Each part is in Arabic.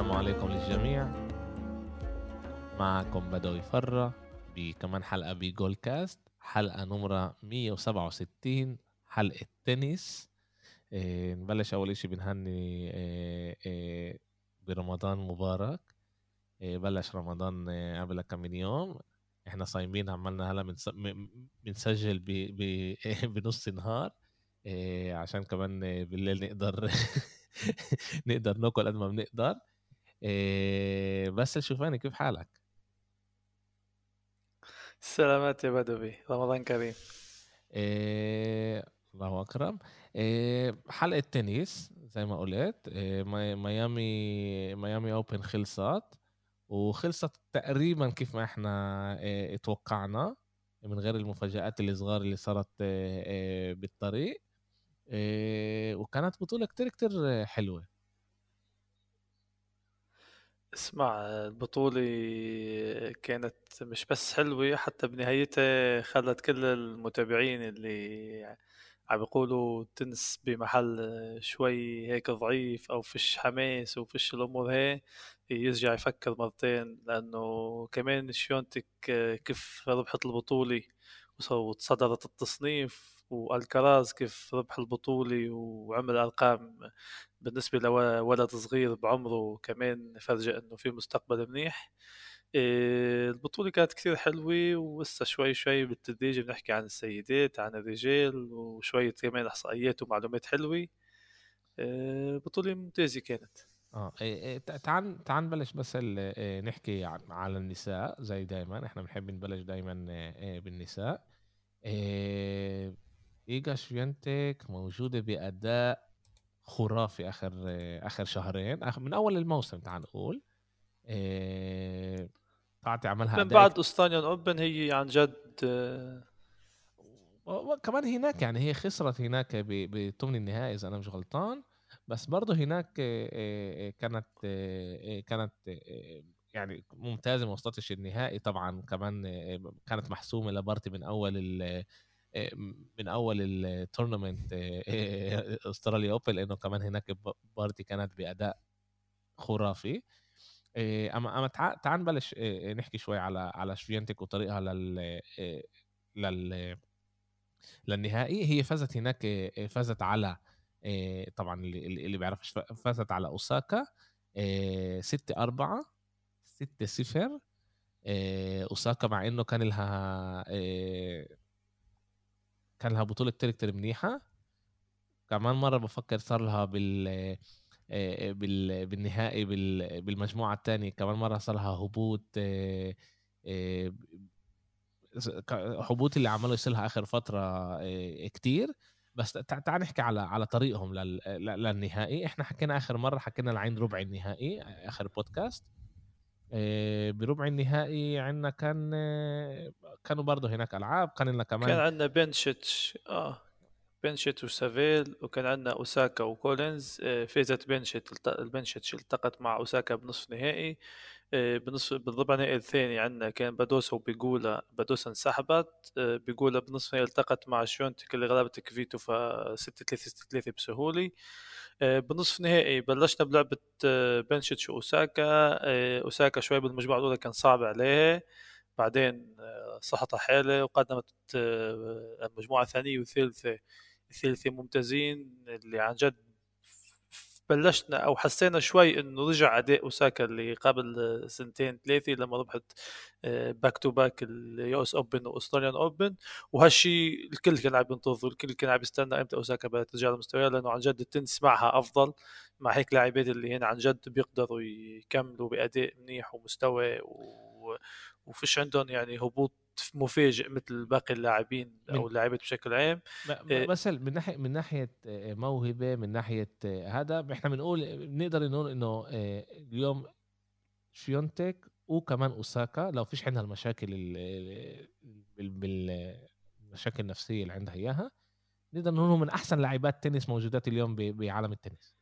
السلام عليكم للجميع. معكم بدوي فرة بكمان حلقة بجول كاست حلقة نمرة 167 حلقة تنس. إيه نبلش أول إشي بنهني إيه إيه برمضان مبارك. إيه بلش رمضان إيه قبل كم من يوم. إحنا صايمين عملنا هلا بنسجل بنص النهار إيه عشان كمان بالليل نقدر نقدر ناكل قد ما بنقدر. إيه بس شوفاني كيف حالك؟ سلامات يا بدوي رمضان كريم. إيه الله أكرم. إيه حلقة تنس زي ما قلت إيه ميامي ميامي أوبن خلصت وخلصت تقريبا كيف ما إحنا إيه توقعنا من غير المفاجآت الصغار اللي صارت إيه بالطريق. إيه وكانت بطولة كتير كتير حلوة. اسمع البطولة كانت مش بس حلوة حتى بنهايتها خلت كل المتابعين اللي عم بيقولوا تنس بمحل شوي هيك ضعيف أو فيش حماس وفيش الأمور هي يرجع يفكر مرتين لأنه كمان شيونتك كيف ربحت البطولة. وتصدرت التصنيف والكراز كيف ربح البطولة وعمل أرقام بالنسبة لولد صغير بعمره كمان فرجة إنه في مستقبل منيح. إيه، البطولة كانت كثير حلوة ولسه شوي شوي بالتدريج بنحكي عن السيدات عن الرجال وشوية كمان إحصائيات ومعلومات حلوة. إيه، بطولة ممتازة كانت. آه إيه، إيه، تعال تعال نبلش بس نحكي على النساء زي دايما. إحنا بنحب نبلش دايما بالنساء. ايجا شوينتك موجودة بأداء خرافي آخر آخر شهرين؟ آخر من أول الموسم تعال نقول. تعطي عملها من بعد استانيون أوبن هي عن جد كمان هناك يعني هي خسرت هناك بثمن النهائي إذا أنا مش غلطان. بس برضه هناك كانت كانت يعني ممتازه ما وصلتش النهائي طبعا كمان كانت محسومة لبارتي من أول من أول ال tournament Australian Open لأنه كمان هناك بارتي كانت بأداء خرافي. أما أما تعال نبلش نحكي شوي على على شفيونتيك وطريقها لل لل للنهائي. هي فازت هناك فازت على طبعا اللي بيعرفش فازت على أوساكا 6 4 6 0 أوساكا مع إنه كان لها كان لها بطولة كتير كتير منيحه كمان مرة بفكر صار لها بال بال بالنهائي بالمجموعة الثانية. كمان مرة صار لها هبوط هبوط اللي عملوا يصير آخر فترة كتير. بس تعال نحكي على على طريقهم للنهائي. إحنا حكينا آخر مرة حكينا لعين ربع النهائي آخر بودكاست. بربع النهائي عندنا كان كانوا برضه هناك ألعاب كان لنا كمان كان عندنا بنشيتش آه بنشيت وسافيل وكان عندنا أوساكا وكولينز فازت بنشيت البنشيتش التقت مع أوساكا بنصف نهائي. بنصف بالربع النهائي الثاني عندنا كان بادوسا وبيجولا بادوسا انسحبت بيجولا بنصف نهائي التقت مع شيونتك اللي غلبت كفيتو ف 6 3 6 3 بسهولة. بنصف نهائي بلشنا بلعبة بنشيتش وأوساكا أوساكا شوي بالمجموعة الأولى كان صعب عليه بعدين صحتها حالة وقدمت المجموعة الثانية والثالثة. الثالثة ممتازين اللي عن جد بلشنا أو حسينا شوي إنه رجع أداء أوساكا اللي قبل سنتين ثلاثة لما ربحت back to back ال US Open و Australian Open وهالشيء الكل كان عم ينتظر الكل كان عم يستنى إمتى أوساكا ترجع لمستويها لأنه عن جد التنس معها أفضل. مع هيك لاعبين اللي هن عن جد بيقدروا يكملوا بأداء منيح ومستوى و... وفيش عندهم يعني هبوط مفاجئ مثل باقي اللاعبين أو اللاعبين بشكل عام. آه، من ناحيه من ناحية آه، موهبة من ناحية آه، هذا إحنا بنقول بنقدر نقول إنه اليوم شيونتك وكمان أوساكا لو فيش عندها المشاكل بالمشاكل النفسية اللي عندها إياها نقدر نقول من أحسن لاعبات تنس موجودات اليوم بعالم التنس.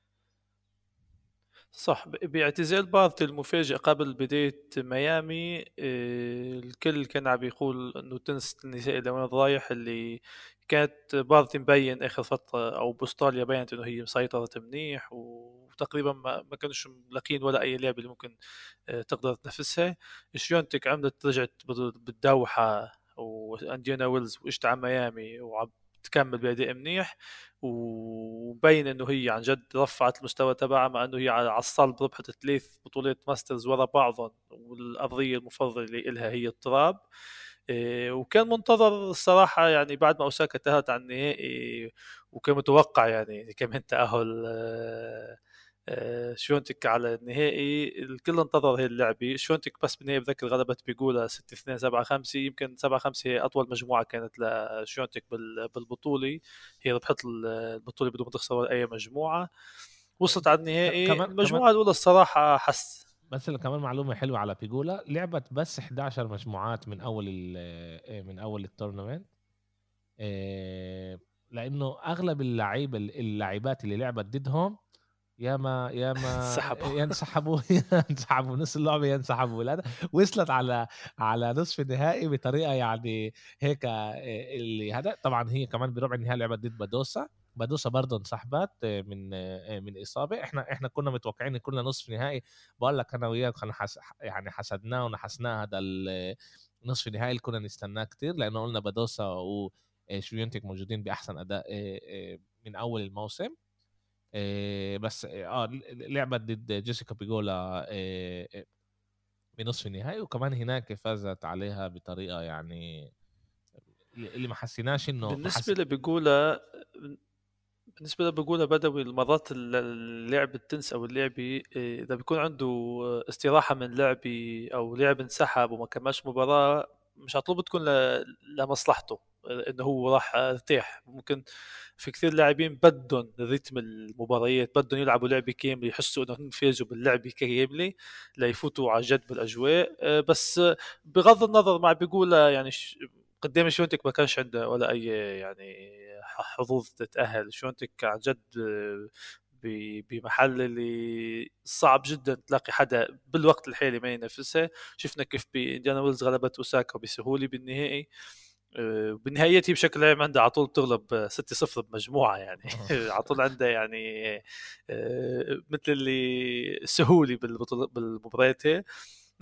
صح باعتزال بارتي المفاجئ قبل بداية ميامي آه، الكل كان عم يقول إنه تنس النسائي لوين رايح اللي كانت بارتي مبين آخر فترة أو بأستراليا بينت إنه هي مسيطرة منيح وتقريبا ما, ما كانوش ملاقين ولا أي لاعبة اللي ممكن تقدر تنافسها. شيونتك عملت رجعت بالدوحة وأنديانا ويلز وإجت على ميامي وعم تكمل باداء منيح ومبين إنه هي عن جد رفعت المستوى تبعها مع إنه هي على الصلب ربحت ثلاث بطولات Masters ورا بعضهم والأرضية المفضلة لها هي التراب. إيه، وكان منتظر الصراحة يعني بعد ما أوساكا انتهت عن النهائي وكان متوقع يعني كمان تأهل آه، آه، شونتك على النهائي. الكل انتظر هي اللعبة. شونتك بس بالنهاية بذكر غلبت بيقولا 6 2 7 5 يمكن 7 5 هي أطول مجموعة كانت لشونتك بالبطولة. هي ربحت البطولة بدون ما تخسر أي مجموعة. وصلت على النهائي. المجموعة الأولى الصراحة حس. بس كمان معلومة حلوة على بيجولا لعبت بس 11 مجموعات من أول آه، من أول التورنمنت. آه، لأنه أغلب اللعيبه اللاعبات اللي لعبت ضدهم ياما ياما انسحبوا. ينسحبوا ينسحبوا نص اللعبة ينسحبوا لا وصلت على على نصف النهائي بطريقة يعني هيك آه، اللي هذا. طبعا هي كمان بربع النهائي لعبت ضد بادوسا. بادوسا برضه انسحبت آه، من آه، من إصابة. إحنا إحنا كنا متوقعين كلنا نصف نهائي. بقول لك أنا وياك حس يعني حسدناه ونحسناه هذا نصف النهائي اللي كنا نستناه كثير لأنه قلنا بادوسا وشوينتك موجودين بأحسن أداء من أول الموسم. بس آه لعبت ضد جيسيكا بيجولا بنصف النهائي وكمان هناك فازت عليها بطريقة يعني اللي ما حسيناش إنه بالنسبة لبيجولا بالنسبة لبيجولا بدوي المرات اللعب التنس أو اللعبي إذا بيكون عنده استراحة من لعبي أو لعب انسحب وما كملش مباراة مش على طول بتكون لمصلحته. إنه هو راح ارتاح ممكن في كثير لاعبين بدهم رتم المباريات بدهم يلعبوا لعبة كاملة يحسوا انهم فازوا باللعبة كاملة ليفوتوا على جد بالأجواء. آه، بس بغض النظر ما بيقول يعني قدام شونتك ما كانش عنده ولا أي يعني حظوظ تتأهل. شونتك عن جد بمحل اللي صعب جدا تلاقي حدا بالوقت الحالي ما ينافسها. شفنا كيف بانديانا ويلز غلبت أوساكا بسهولة بالنهائي. آه، بالنهايات هي بشكل عام عندها على طول بتغلب 6-0 بمجموعة يعني. آه. على طول عندها يعني آه، مثل اللي سهوله بالمباريات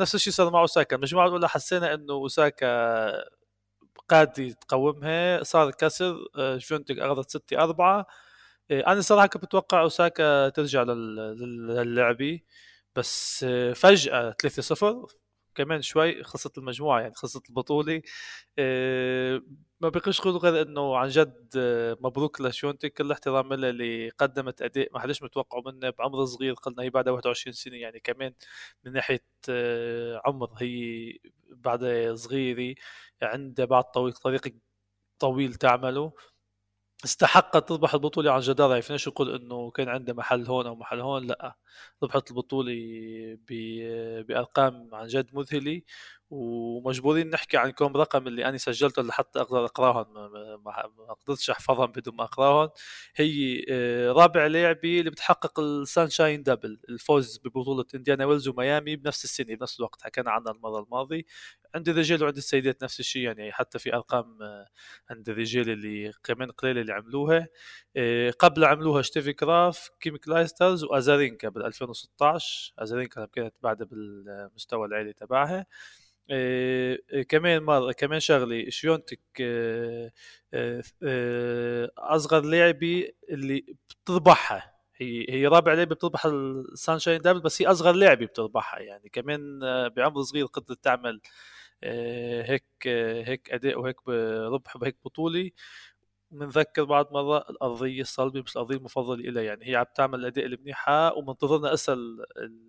نفس الشيء صار مع أوساكا. المجموعة الأولى حسينا إنه أوساكا قاد يتقومها. صار كسر جونتك أخذت 6 4 أنا صراحة كنت بتوقع أوساكا ترجع للعبه بس فجأة 3 0 كمان شوي خلصت المجموعة يعني خلصت البطولة. آه، ما بقيش قول غير إنه عن جد آه، مبروك لشونتك كل احترام لها اللي قدمت أداء ما حدش متوقعه منها بعمر صغير قلنا هي بعدها 21 سنة يعني كمان من ناحية آه، عمر هي بعدها صغيرة عندها بعد طويل طريق طويل تعمله. استحقت تربح البطولة عن جدارة يعني فيناش نقول إنه كان عنده محل هون أو محل هون؟ لأ ربحت البطولة بأرقام عن جد مذهلة ومجبورين نحكي عن كم رقم اللي أنا سجلته لحتى أقدر اقراهم ما قدرتش أحفظهم بدون ما اقراهم هي آه، رابع لاعبة اللي بتحقق ال Sunshine Double الفوز ببطولة إنديانا ويلز وميامي بنفس السنة بنفس الوقت حكينا عنها المرة الماضية. عند الرجال وعند السيدات نفس الشيء يعني حتى في أرقام آه، عند الرجال اللي كمان قليله اللي عملوها. قبل عملوها شتيفي كراف كيم كلايسترز وأزارينكا بال 2016 أزارينكا كانت بعدها بالمستوى العالي تبعها. إيه كمان مرة كمان شغلة شيونتك إيه إيه أصغر لاعبة اللي بتربحها هي هي رابع لاعبة بتربح ال Sunshine Double بس هي أصغر لاعبة بتربحها يعني. كمان بعمر صغير قدرت تعمل هيك هيك أداء وهيك ربح بهيك بطولة. بنذكر بعد مرة الأرضية الصلبة مش الأرضية المفضلة إلها يعني هي عم تعمل الأداء المنيحة ومنتظرنا أسأل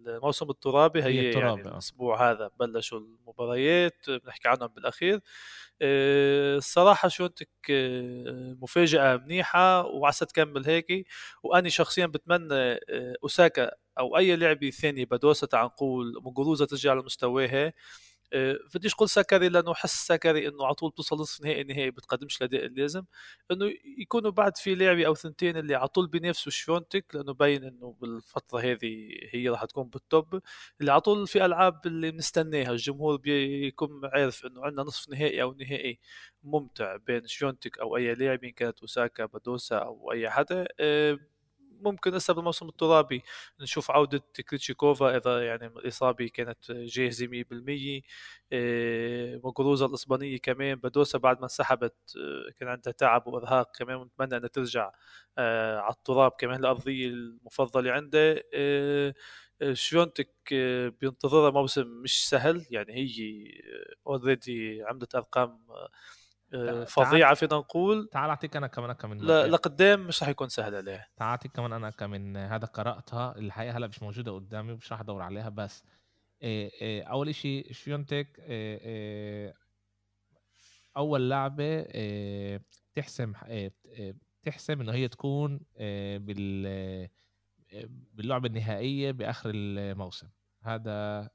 الموسم الترابي هي, هي يعني آه. الأسبوع هذا بلشوا المباريات بنحكي عنهم بالأخير. آه، الصراحة شونتك آه، مفاجأة منيحة وعسى تكمل هيك وأني شخصيا بتمنى أوساكا أو أي لاعبة ثانية بادوسا تعال نقول موغوروزا ترجع لمستواها بديش أقول سكاري لأنه حس سكاري إنه على طول بتوصل نصف نهائي نهائي بتقدمش الأداء اللازم إنه يكونوا بعد في لاعبة أو ثنتين اللي على طول بينافسوا شفيونتك لأنه باين إنه بالفترة هذه هي راح تكون بال top اللي على طول في ألعاب اللي بنستناها الجمهور بيكون عارف إنه عندنا نصف نهائي أو نهائي ممتع بين شفيونتك أو أي لاعب كانت أوساكا بادوسا أو أي حدا ممكن هسه بالموسم الترابي نشوف عودة كريتشيكوفا إذا يعني الاصابه كانت جاهزة 100% إيه موغوروزا الإسبانية كمان بادوسا بعد ما انسحبت آه، كان عندها تعب وإرهاق كمان ونتمنى إنها ترجع آه، على التراب كمان الأرضية المفضلة عندها. شفيونتك بينتظرها موسم مش سهل يعني هي already عملت أرقام فظيعه فينا نقول تعال أعطيك أنا كمان كم لقدام مش رح يكون سهل عليها تعال أعطيك كمان أنا كم هذا قراتها الحقيقة هلا مش موجودة قدامي مش راح أدور عليها بس إيه إيه أول شيء شفيونتك إيه أول لعبة تحسم تحسم إنه هي تكون بال باللعبة النهائية بآخر الموسم. هذا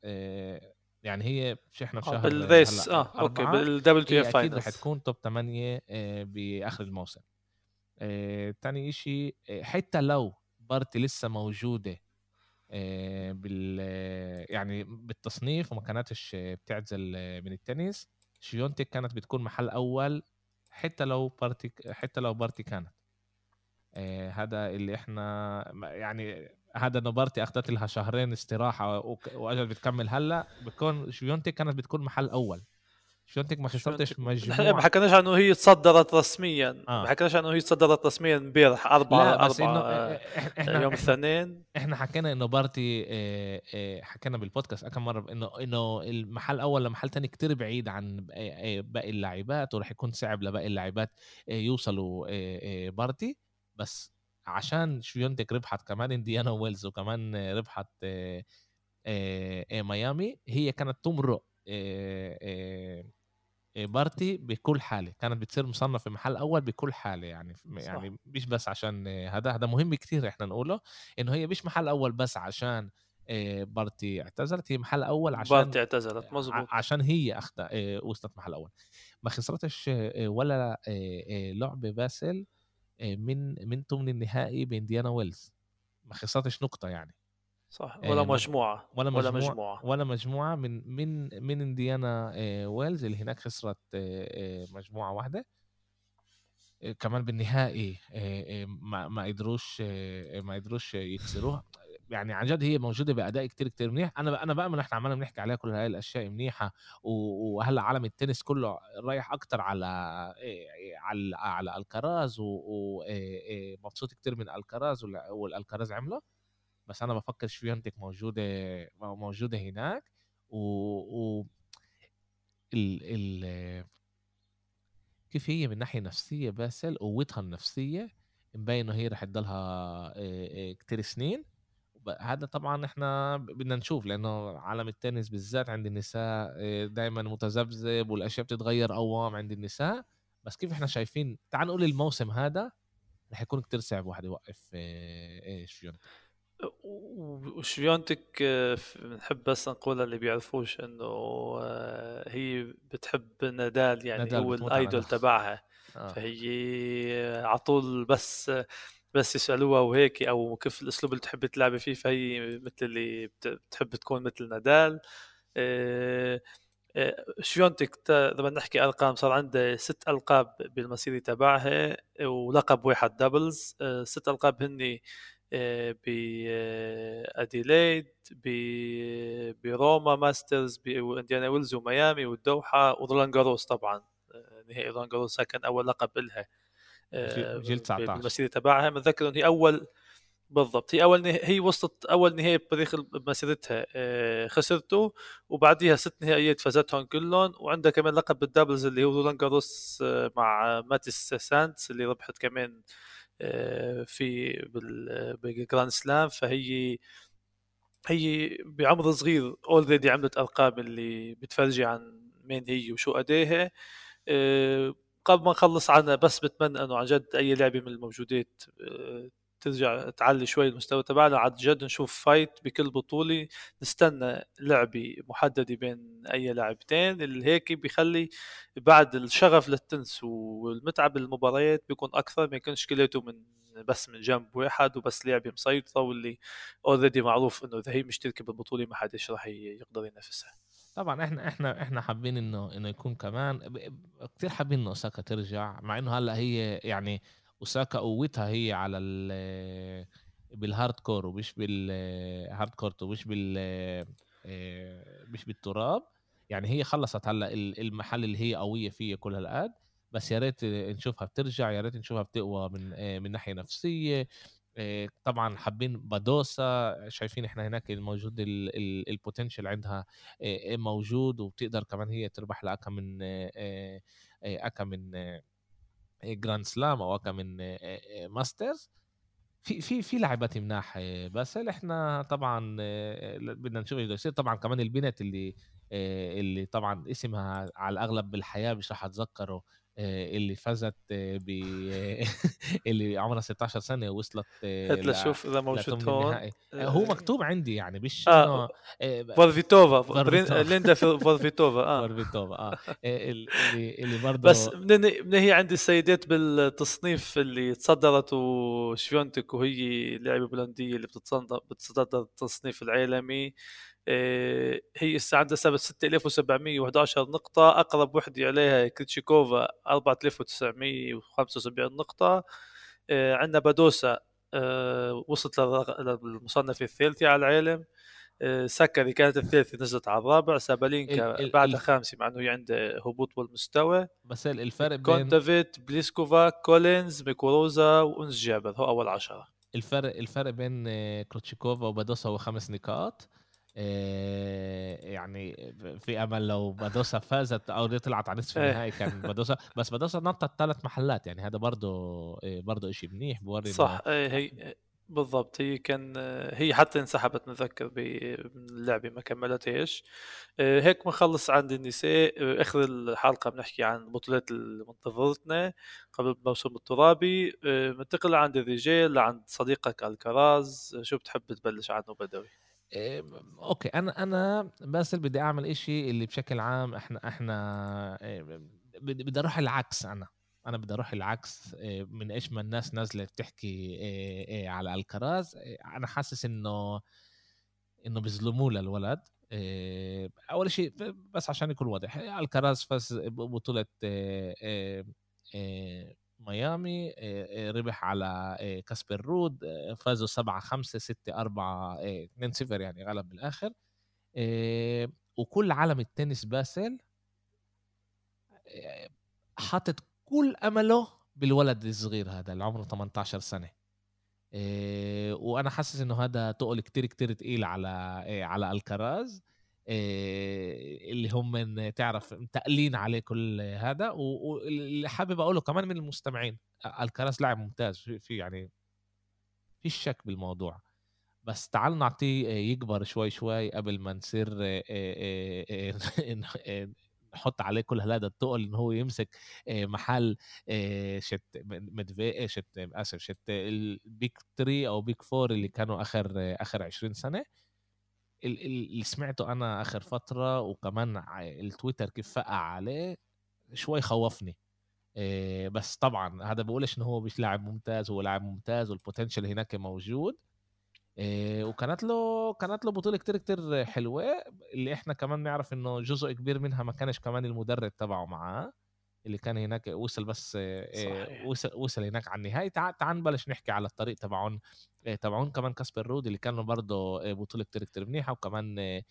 يعني هي مش إحنا في آه، شهر بال race آه أوكي بال WTF أكيد رح تكون top 8 آه، بآخر الموسم. آه، تاني شيء حتى لو بارتي لسه موجودة بال يعني بالتصنيف وما كانتش بتعتزل من التنس شيونتك كانت بتكون محل أول حتى لو بارتي حتى لو بارتي كانت. هذا اللي إحنا يعني هذا إنه بارتي أخذت لها شهرين استراحة وأجل بتكمل. هلأ بكون شفيونتك كانت بتكون محل أول. شفيونتك ما خسرتش مجموعة. ما حكيناش عنه هي تصدرت رسميا. آه. ما حكيناش عنه هي تصدرت رسميا امبارح أربعة لا بس إنه إحنا يوم الاثنين. إحنا حكينا إنه بارتي حكينا بالبودكاست كم مرة انه إنه المحل الأول لمحل ثاني كتير بعيد عن باقي اللاعبات وراح يكون صعب لباقي اللاعبات يوصلوا بارتي بس عشان شفيونتك ربحت كمان إنديانا ويلز وكمان ربحت ميامي هي كانت تمرق بارتي بكل حالة. كانت بتصير مصنفة محل أول بكل حالة يعني صح. يعني مش بس عشان هذا هذا مهم كثير إحنا نقوله إنه هي مش محل أول بس عشان بارتي اعتزلت هي محل أول عشان بارتي اعتزلت مزبوط عشان هي اخذت وصلت محل أول. ما خسرتش ولا لعبة باسل آه، من من ثمن النهائي بانديانا ويلز. ما خسرتش نقطة يعني. صح ولا آه، مجموعة ولا مجموعه ولا مجموعة, ولا مجموعة من من من انديانا آه، ويلز اللي هناك خسرت مجموعة واحدة. كمان بالنهائي ما ما قدروش ما قدروش يكسروها يعني عن جد هي موجودة بأداء كتير كتير منيح. أنا أنا بامن إحنا عمالنا بنحكي عليها كل هاي الأشياء منيحه وهلا عالم التنس كله رايح أكتر على على على الكراز ومبسوط كتير من الكراز والألكراز عمله؟ بس أنا بفكر شفيونتك موجودة موجودة هناك و, و ال ال كيف هي من ناحية نفسية باسل قوتها النفسية مبين إنه هي رح تضلها كتير سنين. هذا طبعا إحنا بدنا نشوف لأنه عالم التنس بالذات عند النساء آه، دائما متذبذب والأشياء بتتغير أوام عند النساء. بس كيف إحنا شايفين تعال نقول الموسم هذا رح يكون كتير صعب واحد يوقف آه، آه، شفيونتك وشفيونتك بنحب بس نقول اللي بيعرفوش إنه هي بتحب نادال يعني نادال هو الأيدول تبعها. آه. فهي على طول بس بس يسألوها وهيك أو كيف الأسلوب اللي تحب تلعبي فيه فهي مثل اللي بتحب تكون مثل نادال. آه، آه، شفيونتك اذا نحكي أرقام صار عنده ست ألقاب بالمسيرة تبعها ولقب واحد doubles آه، ست ألقاب هن بأديلايد بروما Masters بانديانا ويلز وميامي والدوحة ورولانجاروس طبعا. نهائي رولانجاروس كان أول لقب لها جيل 19 المسيره تبعها. متذكر إنه هي اول بالضبط. هي اول نه... هي وصلت أول نهائي بتاريخ مسيرتها آه، خسرته وبعديها ست نهائيات فازتهم كلهم. وعندها كمان لقب بال doubles اللي هو رولان جاروس آه، مع ماتيك ساندس اللي ربحت كمان آه، في بال Grand Slam. فهي هي بعمر صغير already عملت أرقام اللي بتفرجي عن مين هي وشو اديها قبل ما نخلص عنها بس بتمنى إنه عن جد أي لعبة من الموجودات آه، ترجع تعلي شوي المستوى تبعنا. عن جد نشوف fight بكل بطولة. نستنى لعبة محددة بين أي لاعبتين. اللي هيك بيخلي بعد الشغف للتنس والمتعة بالمباريات بيكون أكثر. ما يكونش كليته من بس من جنب واحد وبس لعبة مسيطرة واللي already معروف إنه إذا هي مشتركة بالبطولة ما حدش راح يقدر ينافسها. طبعا إحنا إحنا إحنا حابين إنه إنه يكون كمان كثير حابين إنه أوساكا ترجع مع إنه هلأ هي يعني أوساكا قوتها هي على ال بال hard court ومش بال hard court ومش بال مش بالتراب. يعني هي خلصت هلأ المحل اللي هي قوية فيه كل هالقد. بس يا ريت نشوفها بترجع يا ريت نشوفها بتقوى من من ناحية نفسية. طبعا حابين بادوسا شايفين إحنا هناك الموجود ال potential عندها موجود وبتقدر كمان هي تربح لها من أكا من Grand Slam أو أكا من Masters في في في لعبات مناح بس إحنا طبعا بدنا نشوف إيش يصير طبعا كمان البنت اللي اللي طبعا اسمها على الأغلب بالحياة مش راح أتذكره. اللي فازت ب اللي عمرها 16 سنة وصلت هات لشوف إذا موجود هون هو مكتوب عندي يعني مش آه فورفيتوفا ليندا فورفيتوفا آه. فورفيتوفا آه. اللي اللي برضه بس من هي عندي السيدات بالتصنيف اللي تصدرت شفيونتك وهي لعبة بولندية اللي بتتصدر التصنيف العالمي. آه، هي هسه عندها 6711 نقطة. أقرب وحدة عليها كريتشيكوفا 4975 نقطة. آه، عندنا بادوسا آه، وصلت للمصنف الثالثة على العالم. سكاري كانت الثالثة نزلت على الرابع. سابالينكا بعدها خامسة مع إنه هي عنده هبوط بالمستوى بس الفرق بين كونتافيت بليسكوفا كولينز موغوروزا وأنس جابر. هو أول عشرة. الفرق الفرق بين كريتشيكوفا وبادوسا هو خمس نقاط. يعني في أمل لو بادوسا فازت أو دي طلعت على نصف النهائي كان بادوسا بس بادوسا نطت ثلاث محلات يعني هذا برضه برضه شيء منيح بوري صح هي بالضبط هي كان هي حتى انسحبت نتذكر باللعبه ما كملتهاش. هيك بنخلص عند النساء. آخر الحلقة بنحكي عن بطولات اللي منتظرتنا قبل الموسم الترابي. بننتقل عند الرجال لعند صديقك الكراز. شو بتحب تبلش عنه بدوي؟ okay أنا أنا بس بدي أعمل إشي اللي بشكل عام إحنا إحنا بدي أروح العكس أنا. أنا بدي أروح العكس من إيش ما الناس نازلة بتحكي على الكراز أنا حاسس إنه إنه بيظلموه للولد أول شيء بس عشان يكون واضح الكراز فاز بطولة ميامي ربح على كاسبر رود فازوا 7 5 6 4 2 0 يعني غلب بالاخر وكل عالم التنس باسل حاطط كل أمله بالولد الصغير هذا اللي عمره 18 سنة. وأنا حاسس إنه هذا تقل كتير كتير تقيل على على ألكراز. اللي هم من تعرف متقلين عليه كل هذا واللي حابب أقوله كمان من المستمعين الكراس لاعب ممتاز في يعني في شك بالموضوع بس تعال نعطيه يكبر شوي شوي قبل ما نصير نحط عليه كل هذا التقل إن هو يمسك محل شت مدفي شت آسف شت ال big 3 أو big 4 اللي كانوا آخر آخر 20 سنة. اللي سمعته أنا آخر فترة وكمان التويتر كيف فقع عليه شوي خوفني. إيه بس طبعا هذا بقولش إنه هو مش لاعب ممتاز هو لاعب ممتاز وال potential هناك موجود. إيه وكانت له كانت له بطولة كتير كتير حلوة. اللي إحنا كمان نعرف إنه جزء كبير منها ما كانش كمان المدرب تبعه معاه. اللي كان هناك وصل بس صحيح. وصل وصل هناك على النهايه تعال تعال نبلش نحكي على الطريق تبعهم تبعون كمان كاسبر رود اللي كانوا برضه بطولة كتير كتير منيحة وكمان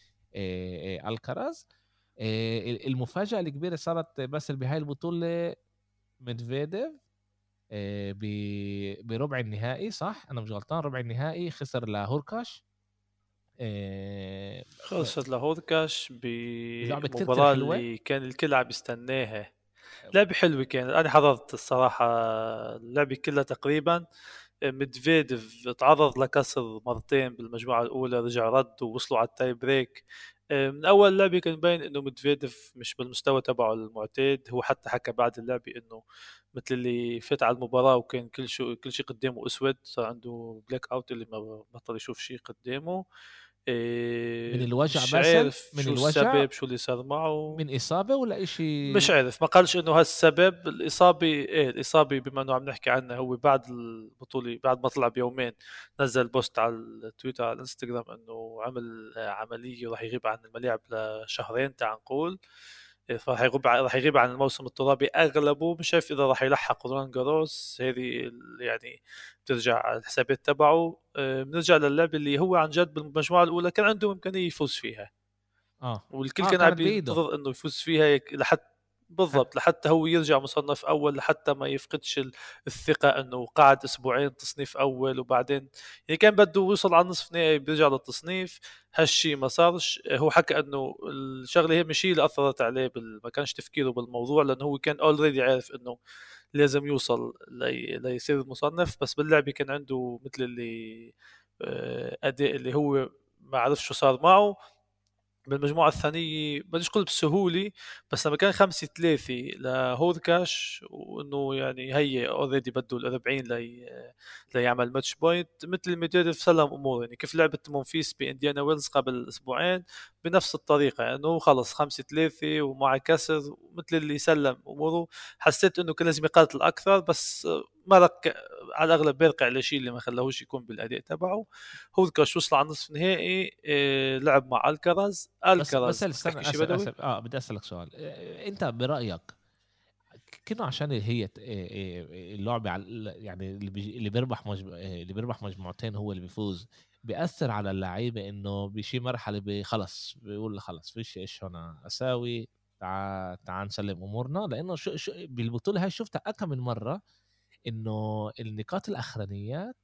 الكراز المفاجأة الكبيرة صارت بس بهاي البطولة ميدفيديف بربع النهائي صح؟ أنا مش غلطان ربع النهائي خسر لهوركاش خلصت لهوركاش بمباراة اللي كان الكل عم يستناها. لعبة حلوة كانت. أنا حضرت الصراحة اللعبة كلها تقريبا. ميدفيديف تعرض لكسر مرتين بالمجموعة الأولى رجع رد ووصلوا على ال tie break. من أول لعبة كان باين إنه ميدفيديف مش بالمستوى تبعه المعتاد. هو حتى حكى بعد اللعبة إنه مثل اللي فات على المباراة وكان كل شيء كل شيء قدامه أسود. صار عنده blackout اللي ما بطل يشوف شيء قدامه. إيه من الوجع مش عارف من شو الوجع؟ السبب شو اللي صار معه. من إصابة ولا شيء مش عارف ما قالش إنه هالسبب. الإصابة إيه الإصابة بما إنه عم نحكي عنها هو بعد البطولة بعد ما طلع بيومين نزل post على التويتر على الإنستغرام إنه عمل عملية وراح يغيب عن الملاعب لشهرين تعال نقول. راح يغيب راح يغيب عن الموسم الترابي أغلبه. مش عارف إذا راح يلحق رولان جاروس. هذه يعني بترجع الحسابات تبعه. آه، بنرجع للعبه اللي هو عن جد بالمجموعة الأولى كان عنده إمكانية يفوز فيها. آه. والكل آه، كان عم. ينتظر إنه يفوز فيها. لحتى بالضبط لحتى هو يرجع مصنف أول لحتى ما يفقدش ال- الثقة إنه قعد أسبوعين تصنيف أول وبعدين يعني كان بده يوصل على النصف نهائي بيرجع للتصنيف هالشيء ما صارش. هو حكى إنه الشغلة هي مش هي اللي أثرت عليه بال... ما كانش تفكيره بالموضوع لأنه هو كان already عارف إنه لازم يوصل لي... ليصير مصنف بس باللعبه كان عنده مثل اللي آه، أداء اللي هو ما عرف شو صار معه. بالمجموعة الثانية بديش أقول بسهولة بس لما كان خمسة ثلاثة لهوركاش وإنه يعني هي already بده ال 40 لي ليعمل match point مثل ميدفيديف سلم أموره يعني كيف لعبت مونفيس بإنديانا ويلز قبل أسبوعين بنفس الطريقة يعني إنه خلص خمسة ثلاثة ومع كسر مثل اللي سلم أموره. حسيت إنه كان لازم يقاتل أكثر بس مرق على الأغلب بيرقع لشيء اللي ما خلاهوش يكون بالأداء تبعه. هوركاش وصل على نصف نهائي إيه، لعب مع الكراز بس الكراز بس استنى تحكي شي أسأل بدوي؟ أسأل آه بدي أسألك سؤال. آه، أنت برأيك كأنه عشان هي آه، آه، اللعبة على يعني اللي بيربح مجمو... اللي بيربح مجموعتين هو اللي بيفوز بيأثر على اللعيبة إنه بشي مرحلة بي- خلص بيقول خلص فيش إيش هنا أساوي تعال تعال نسلم أمورنا. لأنه شو شو بالبطولة هاي شفتها اكم من مرة إنه النقاط الأخرانيات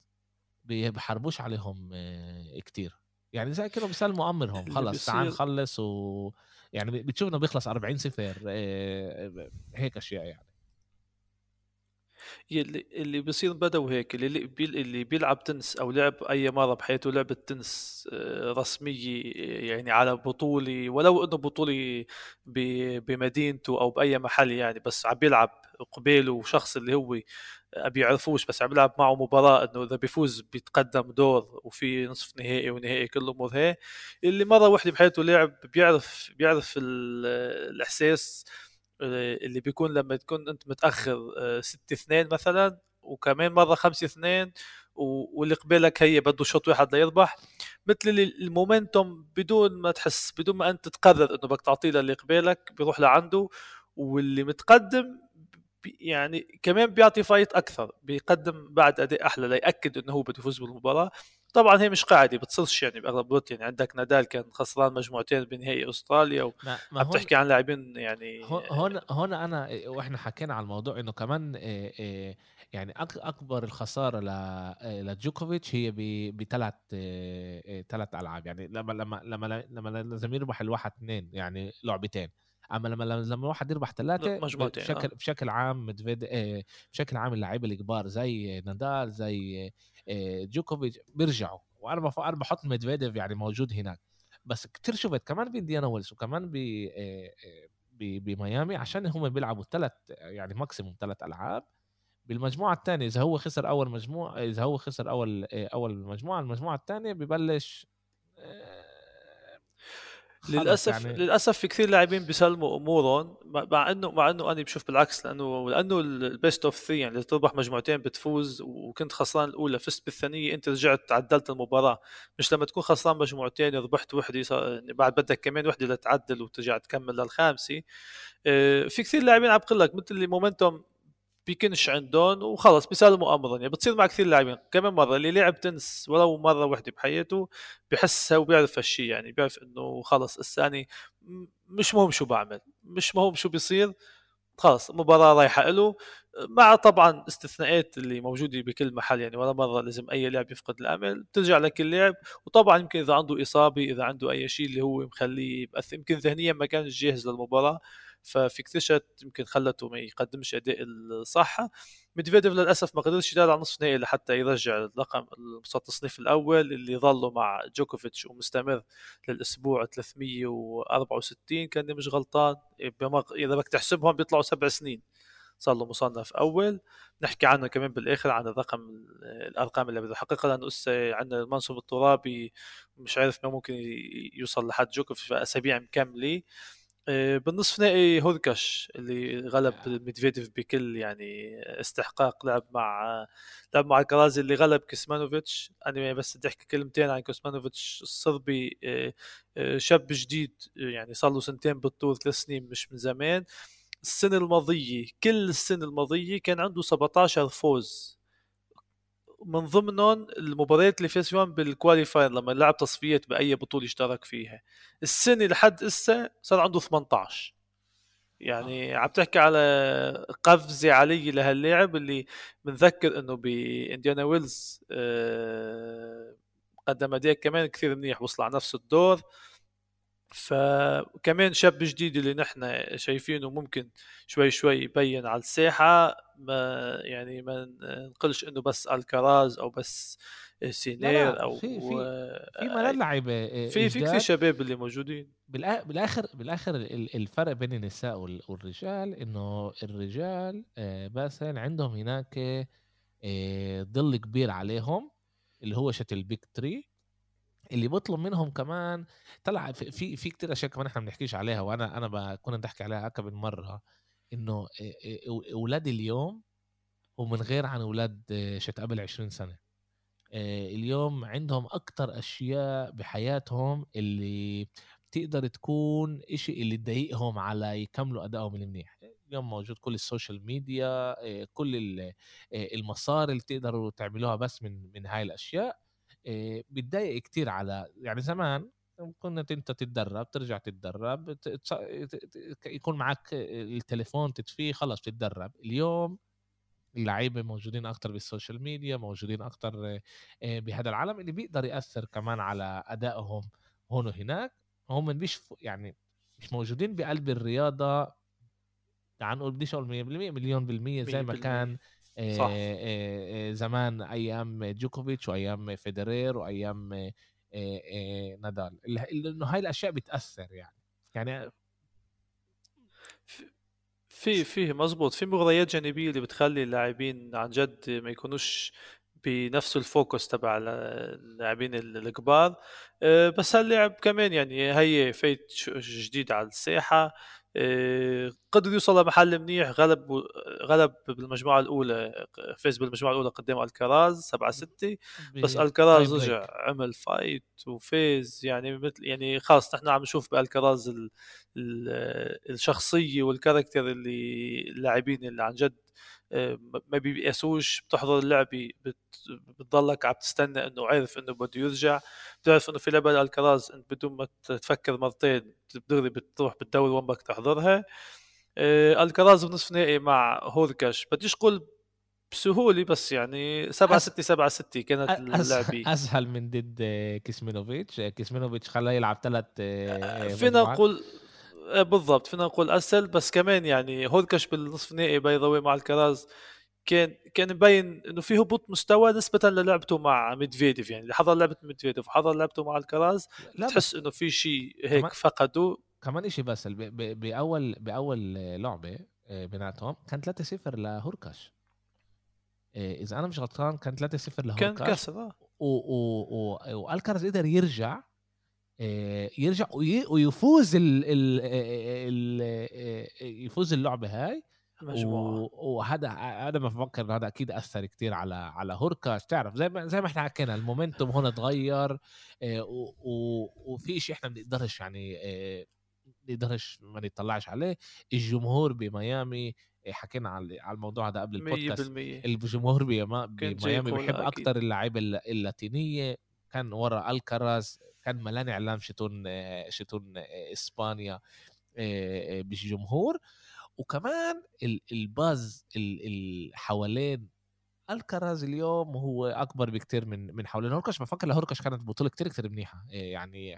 بي- بحاربوش عليهم آه، كتير. يعني زي كده بيسلموا امرهم خلص تعال نخلص و يعني بتشوفنا بيخلص 40 صفر آه، هيك أشياء يعني. اللي اللي بيصير بدو هيك اللي اللي بيلعب تنس أو لعب أي مرة بحياته لعبة تنس آه، رسمية يعني على بطولة ولو إنه بطولة بمدينته أو بأي محل يعني بس عم بيلعب قبيلة شخص اللي هو ما بيعرفوش بس عم بيلعب معه مباراة إنه إذا بيفوز بيتقدم دور وفي نصف نهائي ونهائي كل الأمور هي. اللي مرة واحدة بحياته لعب بيعرف بيعرف ال- الإحساس اللي بيكون لما تكون أنت متأخر 6 2 مثلا وكمان مرة 5 2 واللي قبالك هي بده شوط واحد ليربح. مثل المومنتوم بدون ما تحس بدون ما أنت تقرر إنه بدك تعطيه للي قبالك بيروح لعنده. واللي متقدم يعني كمان بيعطي فايت أكثر بيقدم بعد أداء أحلى ليأكد إنه هو بده يفوز بالمباراة. طبعا هي مش قاعدة بتصيرش يعني بأغلب الوقت. يعني عندك نادال كان خسران مجموعتين بنهائي أستراليا ما ما عم تحكي عن لاعبين يعني هون هون أنا وإحنا حكينا على الموضوع إنه كمان يعني أكبر الخسارة ل- آه، لجوكوفيتش هي بثلاث ثلاث ألعاب. يعني لما لما لما لما لازم يربح الواحد اثنين يعني لعبتين. أما لما لما الواحد يربح ثلاثة مجموعتين، بشكل آه. بشكل عام مدفيد آه، بشكل عام اللعيبه الكبار زي نادال زي آه، جوكوفيتش بيرجعوا. وأنا أنا بحط ميدفيديف يعني موجود هناك. بس كتير شفت كمان بإنديانا ويلز وكمان آه، آه، ب- بميامي عشان هم بيلعبوا ثلاث يعني maximum ثلاث ألعاب. بالمجموعة الثانية إذا هو خسر أول مجموعه إذا هو خسر أول أول مجموعة المجموعة الثانية ببلش آه، للأسف يعني للأسف في كثير لاعبين بيسلموا أمورهم مع إنه مع إنه أنا بشوف بالعكس لأنه لأنه ال best of 3 يعني تربح مجموعتين بتفوز وكنت خسران الأولى فزت بالثانية أنت رجعت عدلت المباراة. مش لما تكون خسران مجموعتين ربحت وحدة يعني بعد بدك كمان وحدة لتعدل وترجع تكمل للخامسة. آه، في كثير لاعبين عم بقول لك مثل اللي مومنتوم بيكونش عندهم وخلص بيسلموا امرهم يعني بتصير مع كثير لاعبين. كمان مرة اللي لعب تنس ولو مرة واحدة بحياته بحسها وبيعرف هالشيء يعني بيعرف إنه خلص الثاني مش مهم شو بعمل مش مهم شو بيصير خلص المباراة رايحة له. مع طبعا استثناءات اللي موجودة بكل محل يعني ولا مرة لازم أي لاعب يفقد الأمل. بترجع لكل لاعب وطبعا يمكن إذا عنده إصابة إذا عنده أي شيء اللي هو مخليه يمكن ذهنيا ما كانش جاهز للمباراة. ففي كثير شغلات يمكن خلته ما يقدمش أداء الصح ميدفيديف للأسف ما قدرش يدار على نصف نهائي لحتى يرجع الرقم التصنيف الأول اللي ظله مع جوكوفيتش ومستمر للأسبوع 364 كان مش غلطان. إذا بدك تحسبهم بيطلعوا سبع سنين. صار له مصنف أول. نحكي عنه كمان بالآخر عن الرقم الأرقام اللي بده يحققها لأنه هسه عندنا الموسم الترابي مش عارف ما ممكن يوصل لحد جوكوفيتش في اسابيع مكملة. بالنصف نهائي هوركاش اللي غلب آه. ميدفيديف بكل يعني استحقاق لعب مع لعب مع الكراز اللي غلب كسمانوفيتش أنا بس بدي أحكي كلمتين عن كسمانوفيتش الصربي آه، آه، شاب جديد يعني صار له سنتين بالطول ثلاث سنين مش من زمان. السنة الماضية كل السنة الماضية كان عنده 17 فوز. من ضمنهم المباريات اللي فاز فيهم بال qualifier لما لعب تصفيات بأي بطولة اشترك فيها. السنة لحد هسه صار عنده 18 يعني عم تحكي على قفزة عالية لهاللاعب اللي بنذكر إنه بانديانا ويلز آه، قدم أداء كمان كثير منيح وصل على نفس الدور. فكمان شاب جديد اللي نحن شايفينه ممكن شوي شوي يبين على الساحة ما يعني ما نقولش إنه بس الكراز أو بس سينر لا لا أو في في في آه، ملل لعيبه في في كثير شباب اللي موجودين. بالآخر بالآخر ال- الفرق بين النساء وال- والرجال إنه الرجال آه، باسل عندهم هناك آه، ظل كبير عليهم اللي هو شت ال Big Three. اللي بطلب منهم كمان طلع في في, كتير أشياء كمان إحنا بنحكيش عليها وأنا أنا كنا بنحكي عليها أكثر من مره انه أولاد اليوم ومن غير عن أولاد شت قبل 20 سنة. آه، اليوم عندهم أكتر أشياء بحياتهم اللي تقدر تكون إشي اللي تضايقهم على يكملوا أدائهم المنيح اليوم موجود كل ال social media آه، كل آه، المصاري اللي تقدروا تعملوها بس من من هاي الأشياء. بتضايق كتير على يعني زمان كنت انت تتدرب ترجع تتدرب يكون معك التليفون تطفيه خلص تتدرب. اليوم اللعيبة موجودين أكتر بال social media موجودين أكتر آه، بهذا العالم اللي بيقدر يأثر كمان على أدائهم هون وهناك. هم مش يعني مش موجودين بقلب الرياضة. تعال نقول بديش أقول 100% مليون بالمية زي ما 100%. كان آه، صح. زمان أيام جوكوفيتش وأيام فيدرير وأيام نادال. ال- إنه هاي الأشياء بتأثر يعني. يعني في فيه مزبوط. في مغريات جانبية اللي بتخلي اللاعبين عن جد ما يكونوش بنفس ال focus تبع اللاعبين الكبار. بس هاللاعب كمان يعني هي فايت جديد على الساحة. أه، قدر يوصل لمحل منيح غلب غلب بالمجموعة الأولى فاز بالمجموعة الأولى قدام الكراز 7 6 بس الكراز. رجع عمل fight وفاز يعني مثل يعني خلاص نحن عم نشوف بالكراز ال ال الشخصية وال character اللي اللاعبين اللي عن جد آه، ما بييأسوش بتحضر اللعبه بت- بتضلك عم تستنى إنه عارف إنه بده يرجع. بتعرف إنه في لعبه الكراز انت بدون ما تفكر مرتين دغري بتروح بتدور وين بدك تحضرها. آه، الكراز بنصف نهائي مع هوركاش بديش أقول بسهولة بس يعني 7 أس- 6 7 6 كانت اللعبة. أسهل من ضد آه، كيسمينوفيتش. آه، كيسمينوفيتش خلاه يلعب ثلاث فينا نقول آه، بالضبط. فينا نقول اسهل بس كمان يعني هوركش بالنصف النهائي by the مع الكراز. كان كان مبين إنه في هبوط مستوى نسبة للعبته مع ميدفيديف يعني اللي حضر لعبة ميدفيديف وحضر لعبته مع الكراز. لا تحس إنه في شيء هيك كمان- فقدوا كمان إشي بس ب- ب- بأول بأول لعبة آه، بيناتهم كان 3-0 لهوركاش آه، إذا أنا مش غلطان كان 3-0 كان لهوركاش كسر آه. و- و- و- والكراز قدر يرجع آه، يرجع وي- ويفوز ال ال ال يفوز اللعبه هاي. مجموعة. و- وهذا أنا بفكر انه هذا أكيد أثر كتير على على هوركاش تعرف؟ زي ما زي ما إحنا حكينا ال momentum هون تغير آه، وفي شيء إحنا ما بنقدرش يعني آه، نقدرش ما نطلعش عليه. الجمهور بميامي آه، حكينا على الموضوع هذا قبل البودكاست. 100% الجمهور بميامي بيحب. أكتر اللعيبة الل- اللاتينية. كان ورا الكراز كان ملان إعلام شتون آه، شتون آه، إسبانيا آه، آه، بالجمهور وكمان ال- الباز ال- ال- حوالين الكراز اليوم هو أكبر بكتير من من حوالين هوركش. بفكر لهوركش كانت بطولة كتير كتير منيحة. إيه يعني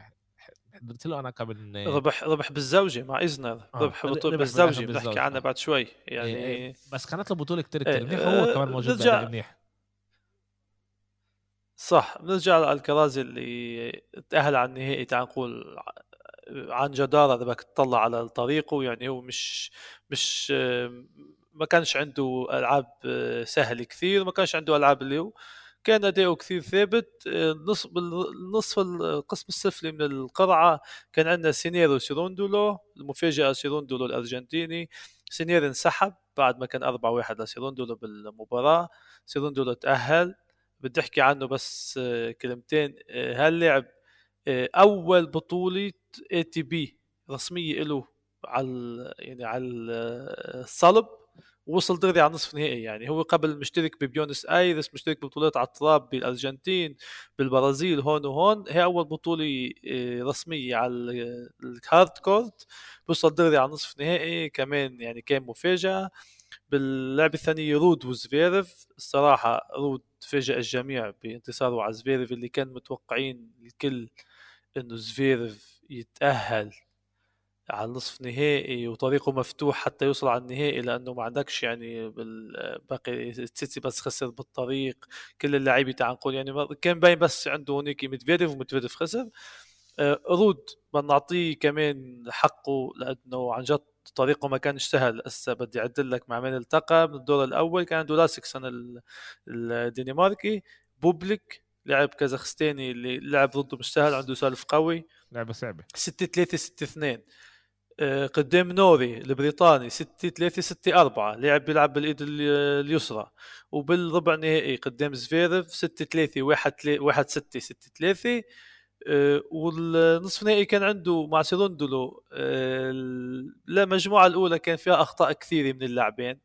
حضرت له أنا إيه، ربح ربح بالزوجة مع إزنر آه، ربح بالآخر بالزوجة. بنحكي عنها آه. بعد شوي. يعني إيه، بس كانت له بطولة كتير كتير منيحة هو آه، كمان موجود منيح. صح بنرجع للكرازي اللي تأهل على النهائي تعال نقول عن جدارة إذا بدك تطلع على طريقه يعني هو مش مش ما كانش عنده ألعاب سهلة كثير ما كانش عنده ألعاب اللي هو كان أداؤه كثير ثابت. نصف النصف القسم السفلي من القرعة كان عندنا سينر وسيروندولو المفاجأة سيروندولو الأرجنتيني. سينر انسحب بعد ما كان 4 1 لسيروندولو بالمباراة. سيروندولو تأهل. بدي احكي عنه بس كلمتين. هاللاعب أول بطولة ATP رسمية له على يعني على الصلب؟ وصل دغري على نصف نهائي يعني. هو قبل مشترك ببيونس آيرس مشترك ببطولات على التراب بالأرجنتين بالبرازيل هون وهون. هي أول بطولة آه، رسمية على ال hard court. بوصل دغري على نصف نهائي. كمان يعني كان مفاجأة. باللعبة الثانية رود وزفيرف الصراحة رود فاجأ الجميع بانتصاره على زفيرف اللي كان متوقعين الكل إنه زفيرف يتأهل على النصف نهائي وطريقه مفتوح حتى يوصل على النهائي لأنه ما عندكش يعني باقي تسيتسيباس خسر بالطريق. كل اللاعبين تاع يعني كان باين بس عنده هونيك ميدفيديف وميدفيديف خسر. آه، رود بدنا نعطيه كمان حقه لأنه عن جد طريقه ما كانش سهل. هسه بدي أعدد لك مع من التقى. من الدور الأول كان عنده لاسكسن الدنماركي بوبليك لاعب كازاخستاني اللي لعب ضده مش سهل عنده serve قوي. لعبة صعبة. 6 3 6 2 آه، قدام نوري البريطاني 6 3 6 4 لعب بيلعب بالإيد اليسرى. وبالربع النهائي قدام زفيرف 6 3 1 1 6 6 3 والنصف النهائي كان عنده مع سيروندولو آه، المجموعه الأولى كان فيها أخطاء كثيرة من اللاعبين.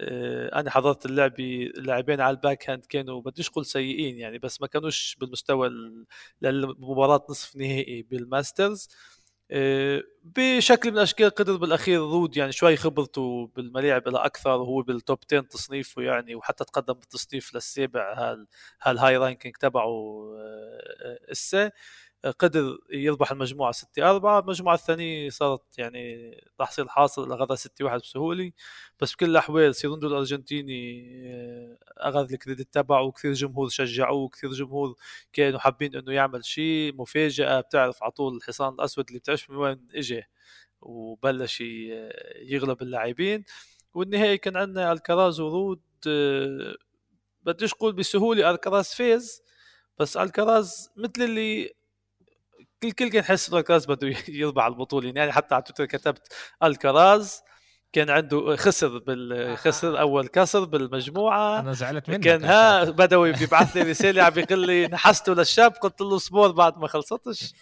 آه، أنا حضرت اللعبه اللاعبين على ال backhand كانوا بديش أقول سيئين يعني بس ما كانوش بالمستوى للمباراة نصف نهائي بال Masters. آه، بشكل من الاشكال قدر بالاخير رود يعني شوي خبرته بالملاعب إلى أكثر وهو بال top 10 تصنيفه يعني وحتى تقدم بالتصنيف للسابع هال هال high ranking تبعه اسا آه، قدر يربح المجموعة 6 4 المجموعة الثانية صارت يعني تحصيل حاصل اخذها 6 1 بسهولة. بس بكل الأحوال سيروندولو الأرجنتيني آه، أخذ ال credit تبعه وكثير جمهور شجعوه وكثير جمهور كانوا حابين إنه يعمل شيء. مفاجأة بتعرف على طول الحصان الأسود اللي بتعرفش من وين اجى وبلش يغلب اللاعبين. والنهائي كان عندنا ألكراز ورود آه، بديش أقول بسهولة ألكراز فاز. بس ألكراز مثل اللي الكل كان يحس الكراز بده يربح البطولة. يعني حتى على تويتر كتبت الكراز كان عنده خسر بالخسر أول كسر بالمجموعة. أنا زعلت منك كان ها بدوي بيبعث لي رسالة عم بيقول لي نحسته للشاب قلت له اصبر بعد ما خلصتش.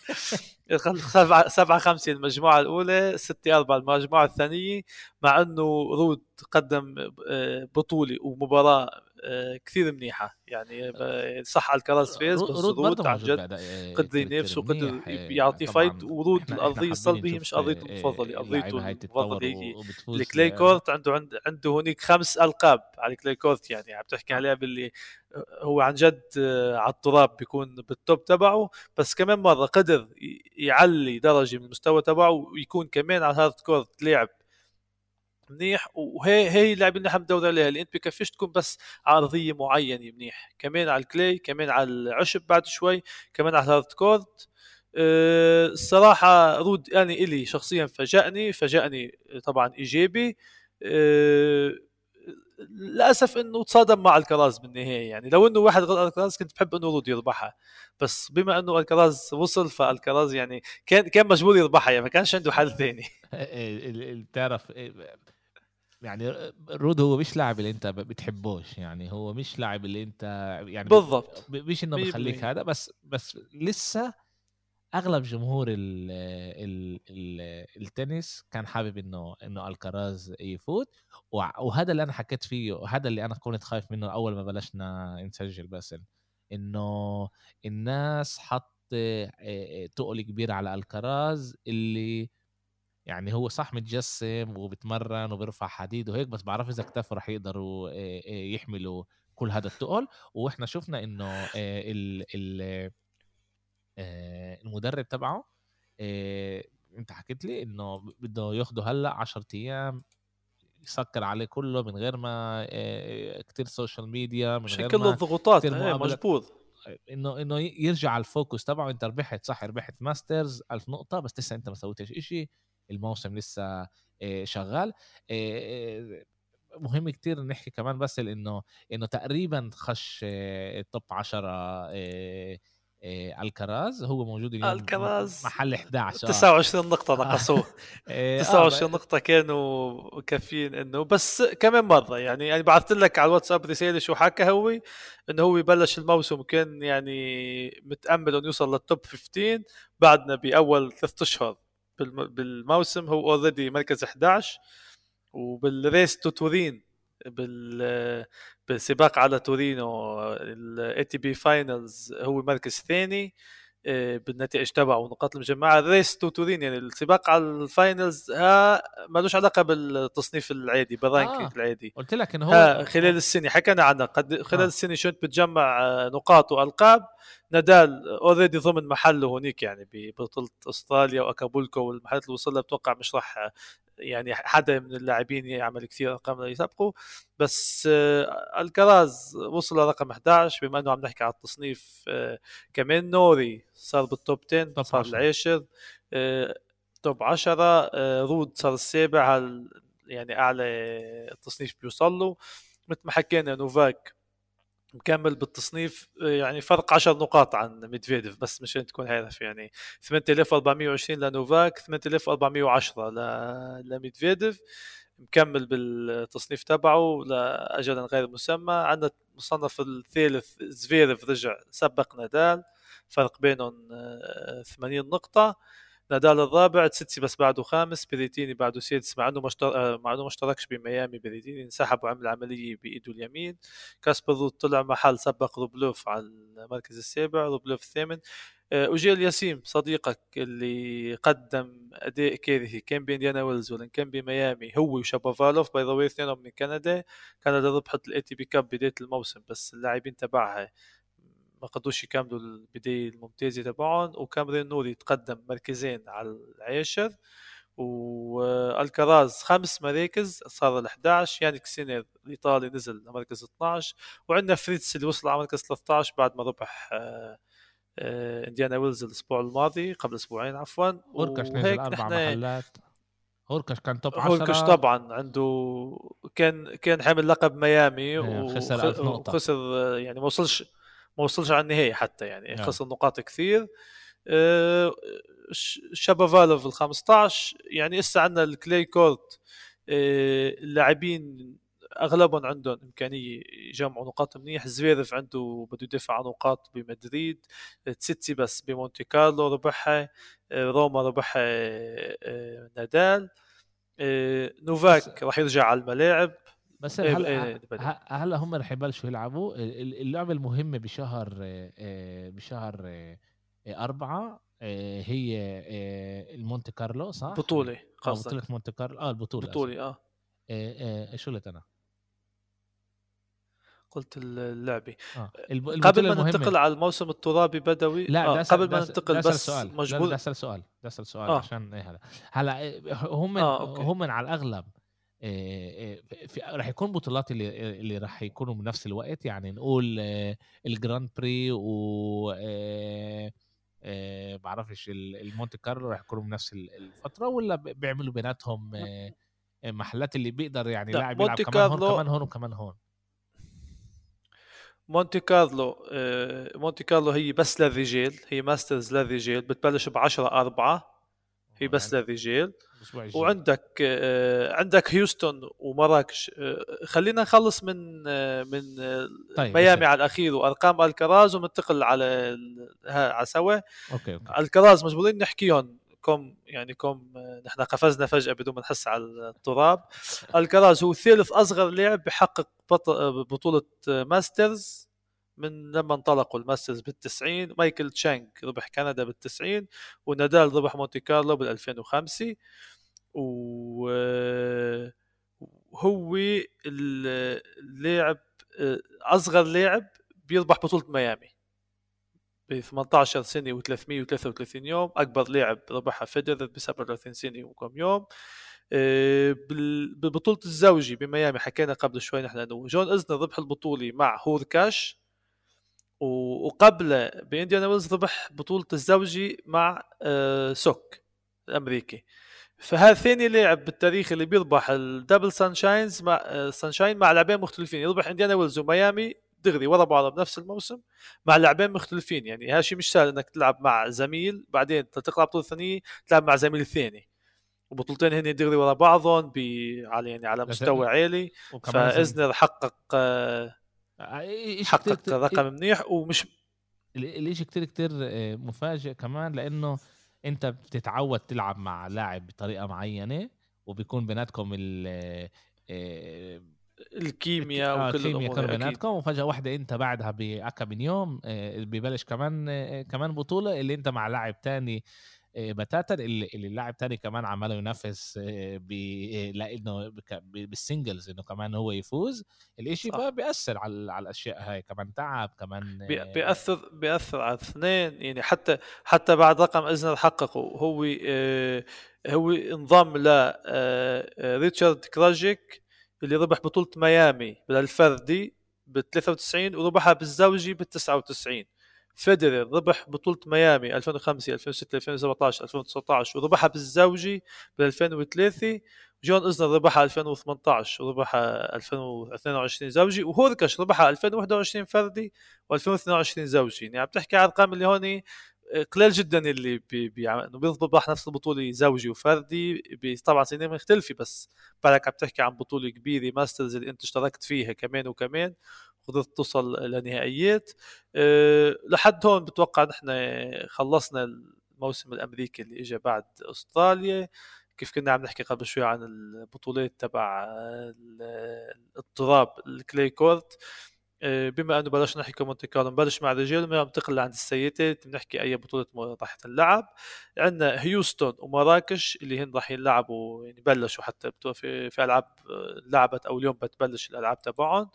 سبعة سبعة خمسة المجموعة الأولى ستة أربعة المجموعة الثانية مع أنه رود قدم آه، بطولة ومباراة آه، كثير منيحة. يعني آه، صح الكراز فاز بس رود عن جد قدر ينافس وقدر يعطي fight ورود الارضيه الصلبه مش ارضيته المفضلة ارضيته المفضله هي. ال clay court عنده عنده هونيك خمس ألقاب على ال clay court يعني عم تحكي على اللي هو عن جد على التراب بيكون بال top تبعه بس كمان مرة قدر يعلي درجة من المستوى تبعه ويكون كمان على ال hard court لاعب منيح. وهي هي اللعبه اللي نحن ندور عليها اللي أنت بكفيش تكون بس أرضية معينة منيح. كمان على ال clay كمان على العشب بعد شوي كمان على ال hard court أه الصراحة رود يعني إلي شخصيا فاجأني فاجأني طبعا إيجابي. أه للأسف إنه تصادم مع الكراز بالنهاية. يعني لو إنه واحد غير الكراز كنت بحب إنه رود يربحها. بس بما إنه الكراز وصل فالكراز يعني كان كان مجبور يربحها يعني ما كانش عنده حل ثاني بتعرف يعني رود هو مش لاعب اللي أنت بتحبوش. يعني هو مش لاعب اللي أنت يعني بالضبط. مش إنه بخليك هذا بس بس لسه أغلب جمهور ال ال ال التنس كان حابب إنه إنه ألكراز يفوت وهذا اللي أنا حكيت فيه وهذا اللي أنا كنت خايف منه أول ما بلشنا نسجل بس إنه الناس حط تقل كبير على ألكراز اللي يعني هو صح متجسم وبتمرن وبيرفع حديد وهيك بس بعرف إذا اكتفوا رح يقدروا يحملوا كل هذا التقل. وإحنا شفنا إنه ال ال المدرب تبعه انت حكيت لي انه بده ياخده هلأ 10 أيام يسكر عليه كله من غير ما كتير social media من غير كله الضغوطات مجبور إنه إنه يرجع ال focus تبعه. انت ربحت صح ربحت Masters 1000 نقطة بس لسه انت ما سويتش شيء الموسم لسه شغال. مهم كتير نحكي كمان بس انه إنه تقريبا خش ال top 10 إيه الكراز هو موجود اليوم الكراز. محل 11 29 نقطة نقصوه إيه 29 آه نقطة كانوا كافيين إنه بس كمان مرة يعني يعني بعثت لك على الواتساب رسالة شو حكى هو إنه هو بلش الموسم كان يعني متأمل إنه يوصل لل top 15 بعدنا بأول ثلاث أشهر بالموسم هو already مركز 11 وبال race to Turin بال بالسباق على تورينو ال ATP Finals هو مركز ثاني آه، بالنتائج تبعه ونقاط المجمعة race to Turin يعني السباق على ال Finals ها مالوش علاقة بالتصنيف العادي بال ranking آه. العادي قلت لك انه هو خلال السنة حكينا عنها قد خلال آه. السنة شو انت بتجمع آه، نقاط وألقاب نادال already ضمن محله هونيك يعني ببطولة أستراليا وأكابولكو والمحلات اللي وصلها بتوقع مش راح يعني حدا من اللاعبين يعمل كثير أرقام يسبقوا بس آه، الكراز وصل لرقم 11 بما إنه عم نحكي على التصنيف آه، كمان نوري صار بال top 10 صار العاشر آه، top 10 رود صار السابع يعني أعلى التصنيف بيوصل له. مثل ما حكينا نوفاك مكمل بالتصنيف يعني فرق 10 نقاط عن ميدفيديف بس مشان تكون عارف يعني 8420 لنوفاك 8410 لميدفيديف. مكمل بالتصنيف تبعه لأجل غير مسمى. عندنا مصنف الثالث زفيرف رجع سبق نادال فرق بينهم 80 نقطة. نادال الرابع تسيتسيباس بعده خامس بريتيني بعده سادس مع إنه مشتر... آه، مع إنه ما اشتركش بميامي بريتيني انسحب وعمل عملية بإيده اليمين. كاسبر طلع محل سبق روبلوف على المركز السابع روبلوف الثامن. وجيل آه، يا سليم صديقك اللي قدم أداء كارثي كان بإنديانا ويلز ولا كان بميامي هو وشابافالوف by the way اثنينهم من كندا. كندا ربحت ال ATP Cup بداية الموسم بس اللاعبين تبعها ما قدروش يكملوا البداية الممتازة تبعهم وكامرين نوري تقدم مركزين على العاشر وألكراز خمس مراكز صار ال 11 يعني سينر الإيطالي نزل لمركز 12 وعندنا فريتس اللي وصل على مركز 13 بعد ما ربح آه، إنديانا ويلز الأسبوع الماضي قبل أسبوعين عفوا. هوركاش نزل أربع محلات. هوركاش كان top 10 هوركاش طبعا عنده كان كان حامل لقب ميامي إيه، وخسر وخسر يعني ما وصلش ما وصلش على النهائي حتى يعني نعم. خسر نقاط كثير. أه شابافالوف ال 15 يعني هسه عندنا ال clay court أه اللاعبين أغلبهم عندهم إمكانية يجمعوا نقاط منيح. زفيرف عنده بده يدافع عن نقاط بمدريد. تسيتسي بس بمونتي كارلو ربحها آه، روما ربحها آه، نادال. آه، نوفاك راح يرجع على الملاعب. بس إيه، هلا إيه هلا هم رح يبلشوا يلعبوا اللعبة المهمة بشهر بشهر أربعة هي المونتي كارلو صح؟ بطولة آه، قصدك بطولة مونتي كارلو آه البطولة بطولة آه إيش قلت أنا؟ قلت اللعبة آه. قبل ما ننتقل على الموسم الترابي بدوي لا آه. قبل ما ننتقل بس سؤال. مجبور بدي أسأل سؤال بدي أسأل سؤال آه. عشان هذا هلا هم آه. هم على الأغلب راح يكون بطولات اللي اللي راح يكونوا بنفس الوقت يعني نقول ال Grand Prix و بعرفش المونتي كارلو راح يكونوا بنفس الفترة ولا بيعملوا بيناتهم محلات اللي بيقدر يعني لاعب يلعب كمان هون كمان هون وكمان هون. مونتي كارلو مونتي كارلو هي بس للرجال هي ماسترز للرجال بتبلش ب 10 4 هي بس للرجال وعندك آه، عندك هيوستن ومراكش. آه، خلينا نخلص من آه، من طيب ميامي على الأخير وأرقام ألكراز وننتقل على على سوا. okay, okay. ألكراز مجبورين نحكيهم. كم يعني كم نحن قفزنا فجأة بدون ما نحس على التراب. ألكراز هو ثالث أصغر لاعب بحقق بطولة ماسترز. من لما انطلقوا الماسترز بال90 مايكل تشانغ ربح كندا بال90 ونادال ربح مونتي كارلو بال2005 وهو اللاعب أصغر لاعب بيربح بطولة ميامي. ب 18 سنه و333 يوم. أكبر لاعب ربحها فيدرر ب 37 سنة وكم يوم. ببطولة الزوجي بميامي حكينا قبل شوي نحن إنه جون إزنر ربح البطولة مع هوركاش. وقبل بانديانا ويلز ربح بطولة الزوجي مع آه، سوك الأمريكي. فهذا ثاني لاعب بالتاريخ اللي بيربح ال double sunshines مع sunshine مع لاعبين مختلفين. يربح انديانا ويلز وميامي دغري ورا بعض بنفس الموسم مع لاعبين مختلفين. يعني هذا شيء مش سهل إنك تلعب مع زميل بعدين تقلع بطولة ثانية تلعب مع زميل ثاني. وبطولتين هن دغري ورا بعضهم ب على يعني على مستوى عالي. فإزنر حقق آه، آه، حقق رقم منيح ومش الاشي كتير كتير آه، مفاجئ كمان لأنه أنت بتتعود تلعب مع لاعب بطريقة معينة وبيكون بيناتكم ال الكيمياء وكل الكيمياء كان بيناتكم. وفجأة واحدة أنت بعدها باكم من يوم ببلش كمان كمان بطولة اللي أنت مع لاعب تاني بتاتا اللي, اللي اللاعب تاني كمان عمال ينافس ب لأنه بالسنجلز إنه كمان هو يفوز. الإشي بقى بيأثر على على الأشياء هاي كمان تعب كمان بيأثر بيأثر على الاثنين. يعني حتى حتى بعد رقم إزنر حققه هو هو انضم ل ريتشارد كراجيك اللي ربح بطولة ميامي بالفردي ب 93 وربحها بالزوجي بال 99 فيدرر ربح بطولة ميامي 2005 2006 2017 2019 وربحها بالزوجي ب 2003 جون إزنر ربحها 2018 وربحها 2022 زوجي وهوركش ربحها 2021 فردي و2022 زوجي يعني عم تحكي على الارقام اللي هون قليل جدا اللي بي بي إنه بيربح نفس البطولة زوجي وفردي طبعا سنين مختلفة بس بالك عم تحكي عن بطولة كبيرة ماسترز اللي أنت اشتركت فيها كمان وكمان. قدرت توصل لنهائيات أه لحد هون بتوقع نحن خلصنا الموسم الأمريكي اللي اجى بعد أستراليا. كيف كنا عم نحكي قبل شوي عن البطولات تبع التراب ال clay court. أه بما أنه بلشنا نحكي مونتي كارلو نبلش مع الرجال بننتقل لعند السيدات بنحكي أي بطولة راح تنلعب. عندنا هيوستن ومراكش اللي هن راح يلعبوا يعني بلشوا حتى في, في ألعاب آه، لعبت أو اليوم بتبلش الألعاب تبعهم.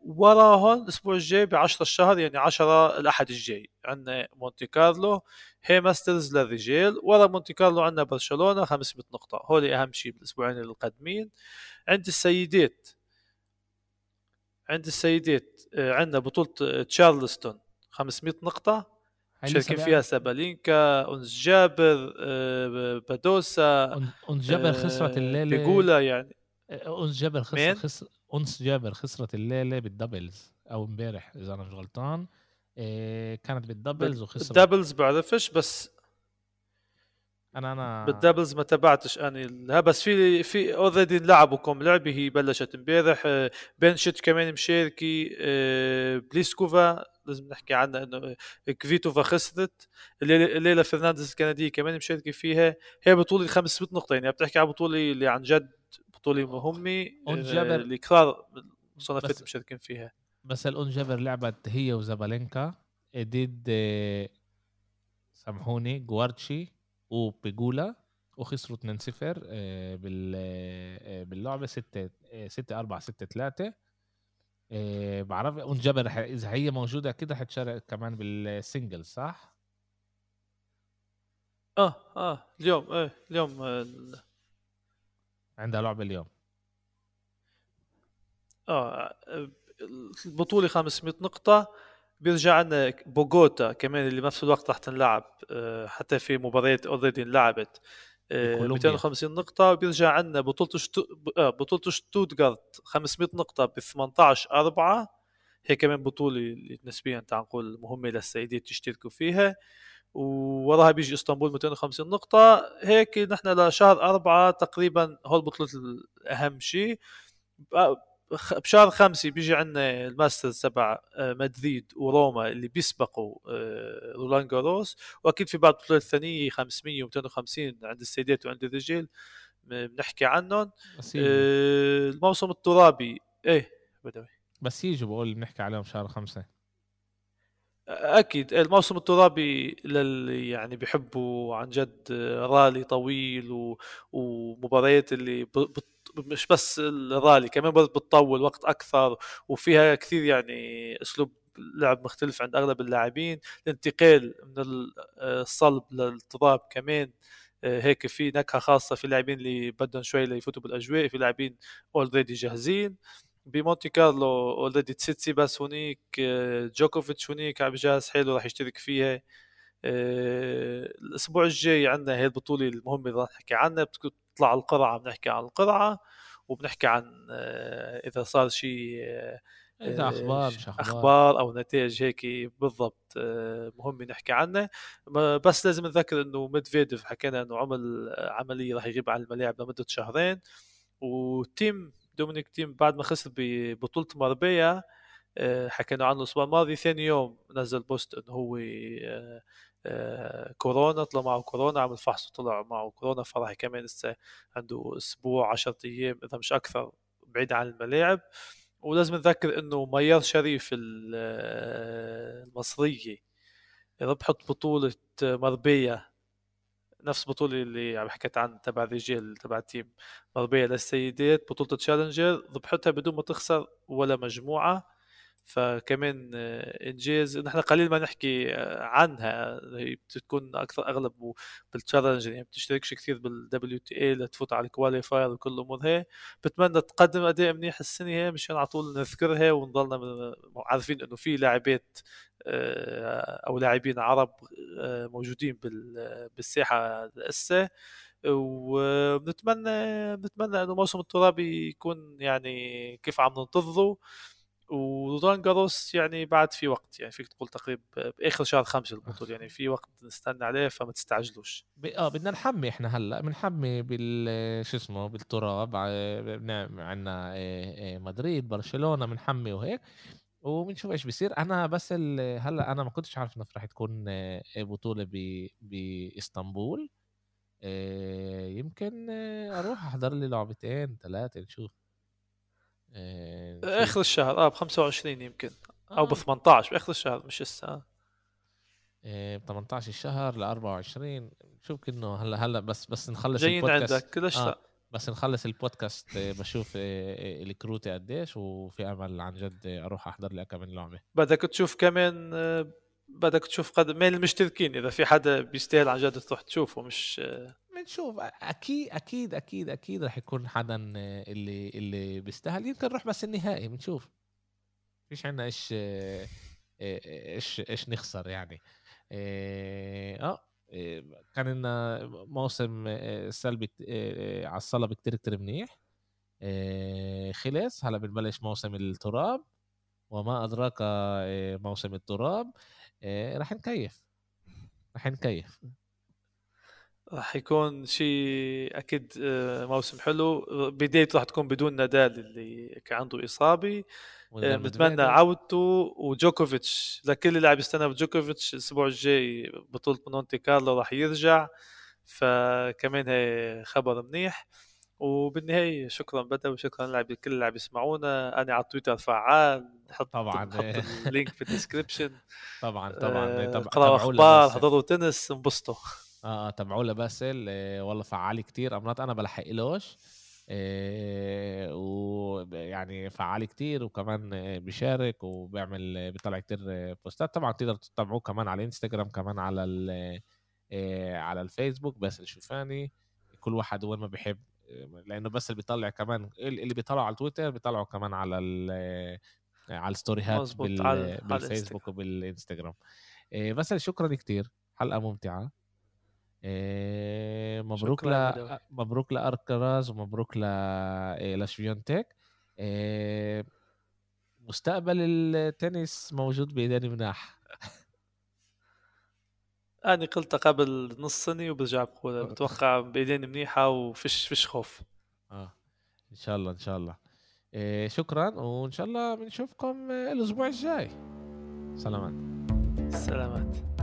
وراهم الأسبوع الجاي ب 10 الشهر يعني 10 الأحد الجاي. عندنا مونتي كارلو هي ماسترز للرجال ورا مونتي كارلو عندنا برشلونة 500 نقطة. هول أهم شيء بالأسبوعين القادمين. عند السيدات عند السيدات آه، عندنا بطولة تشارلستون 500 نقطة. شاركين فيها سابالينكا أنس جابر آه، بدوسا أنس جابر خسرت الليلة. بيقولا يعني. أنس جابر خسرت خسر أنس جابر خسرت الليلة بال doubles أو امبارح إذا أنا مش غلطان. إيه كانت بال doubles وخسرت. بالدبلز بعرفش بس أنا أنا بال doubles ما تبعتش أني. لا بس في في already لعبوا كم لعبة هي بلشت امبارح. آه، بلشت كمان مشاركي. آه، بليسكوفا لازم نحكي عنها إنه كفيتوفا خسرت. الليلة فرنانديز الكندية كمان مشاركة فيها. هي بطولة 500 نقطة يعني بتحكي على بطولة اللي عن جد بطوله مهمه جابر اللي كثار مصنفات مشاركين فيها بس الأنس جابر لعبت هي وسابالينكا ضد سامحوني جوارتشي وبيجولا وخسروا 2 0 آه، آه، باللعبة 6 6 4 6 3 بعرف أون جابر إذا هي موجودة كده حتشارك كمان بالسنجل صح؟ آه آه اليوم إيه اليوم عندها لعبه اليوم. آه البطولة 500 نقطة. بيرجع عندنا بوغوتا كمان اللي بنفس الوقت راح تنلعب آه، حتى في مباريات already انلعبت 250 نقطة. بيرجع عندنا بطولة شتو... آه بطولة شتوتغارت 500 نقطة ب 18 4 هي كمان بطولة نسبيا تعال نقول مهمة للسيدات يشتركوا فيها. ووراها بيجي إسطنبول 250 نقطة. هيك نحن لشهر أربعة تقريبا هول بطولة الأهم شيء. بشهر خمسة بيجي عندنا ال Masters تبع آه، مدريد وروما اللي بيسبقوا آه، رولان جاروس. وأكيد في بعض البطولات الثانية 500 و250 عند السيدات وعند الرجال بنحكي عنهم. آه، الموسم الترابي إيه بدوي. بس يجوا بقول بنحكي عليهم شهر خمسة. أكيد. الموسم الترابي للي يعني بيحبوا عن جد رالي طويل و... ومباريات اللي ب... مش بس الرالي كمان بتطول وقت أكثر وفيها كثير يعني أسلوب لعب مختلف عند أغلب اللاعبين. الانتقال من الصلب للتراب كمان آه، هيك في نكهة خاصة في لاعبين اللي بدهم شوي ليفوتوا بالأجواء في لاعبين already جاهزين. بمونتي كارلو already تسيتسيباس هونيك آه، جوكوفيتش هونيك عم جاهز حلو راح يشترك فيها. آه، الأسبوع الجاي عندنا هي البطولة المهمة اللي راح نحكي عنها بتطلع القرعة بنحكي عن القرعة وبنحكي عن آه، إذا صار شيء إذا أخبار مش أخبار, أخبار أو نتائج هيك بالضبط مهمة نحكي عنها. بس لازم نذكر إنه ميدفيديف حكينا إنه عمل عملية راح يغيب عن الملاعب لمدة شهرين وتيم دومينيك تيم بعد ما خسر ببطوله مربيا آه، حكينا عنه الأسبوع الماضي. ثاني يوم نزل post إنه هو آه، آه، كورونا طلع معه كورونا عمل فحص وطلع معه كورونا فراح كمان لسه عنده أسبوع 10 أيام إذا مش أكثر بعيد عن الملاعب. ولازم نذكر إنه ميار شريف المصرية ربحت بطولة مربيه نفس البطولة اللي عم حكيت عن تبع الرجال تبع تيم مربية للسيدات بطولة Challenger ربحتها بدون ما تخسر ولا مجموعة. فكمان آه، انجاز نحن قليل ما نحكي آه، عنها. هي بتكون أكثر أغلب بال Challenger يعني بتشتركش كثير بال WTA لتفوت على ال qualifier وكل الأمور هي. بتمنى تقدم اداء منيح السنة هي مشان على طول نذكرها ونضلنا عارفين إنه في لاعبات آه، أو لاعبين عرب موجودين بالساحة هسه وبنتمنى بنتمنى إنه موسم الترابي يكون يعني كيف عم ننتظره. ورولان جاروس يعني بعد في وقت يعني فيك تقول تقريبا بآخر شهر خمسة البطوله يعني في وقت نستنى عليه فما تستعجلوش. آه بدنا نحمي إحنا هلأ بنحمي بال شو اسمه بالتراب عندنا آه، آه، مدريد برشلونة بنحمي وهيك وبنشوف إيش بيصير. أنا بس هلأ أنا ما كنتش عارف إنه رح تكون آه، بطولة. بإسطنبول. يمكن أروح أحضر لي لعبتين ثلاثة نشوف. آخر الشهر آه ب 25 يمكن أو ب 18 بآخر الشهر مش هسه. ب 18 الشهر ل 24 شوف كأنه هلأ هلأ بس بس نخلص جايين البودكاست. عندك ليش آه. بس نخلص البودكاست آه، بشوف آه، الكروتي قديش وفي أمل عن جد أروح أحضر لي كم لعبة. بدك تشوف كمان بدك تشوف قد مين المشتركين إذا في حدا بيستاهل عن جد تروح تشوفه مش بنشوف. أكيد أكيد أكيد أكيد رح يكون حدا اللي اللي بيستاهل. يمكن نروح بس النهائي بنشوف. فيش عندنا إيش إيش إيش نخسر يعني. آه كان لنا موسم سلبي على الصلب كتير كتير منيح. خلص هلا بنبلش موسم التراب. وما أدراك موسم التراب. رح نكيف. رح نكيف. راح يكون شيء أكيد آه، موسم حلو. بدايته راح تكون بدون نادال اللي كان عنده اصابه آه، عودته. وجوكوفيتش لكل لاعب يستنى جوكوفيتش الأسبوع الجاي بطولة مونتي كارلو راح يرجع. فكمان هي خبر منيح. وبالنهاية شكرا بدر وشكرا لكل كل اللي عم يسمعونا. أنا على تويتر فعال. حط طبعا. حط ال link في ال description طبعا طبعا. آه، طبعا. اقرأوا أخبار حضروا تنس انبسطوا. آه تبعوا له باسل آه والله فعالي كتير. مرات أنا بلحقلوش آه ويعني فعالي كتير وكمان بيشارك وبيعمل بيطلع كتير بوستات. طبعا تقدر تتابعوه كمان على الانستغرام كمان على آه على الفيسبوك بس الشوفاني كل واحد وين ما بيحب لأنه بس اللي بيطلع كمان اللي بيطلعوا على تويتر بيطلعوا كمان على على الستوريهات بال... بالفيسبوك وبالانستغرام آه، بس شكرا كتير حلقة ممتعة. آه، مبروك ل مبروك لألكاراز ومبروك ل آه، لشفيونتيك آه، مستقبل التنس موجود بايدين مناح أنا قلت قبل نص سنة وبرجع بقولها بتوقع بإيدين منيحة وفيش فيش خوف. آه إن شاء الله إن شاء الله. إيه شكرا وإن شاء الله بنشوفكم الأسبوع الجاي. سلامات. سلامات.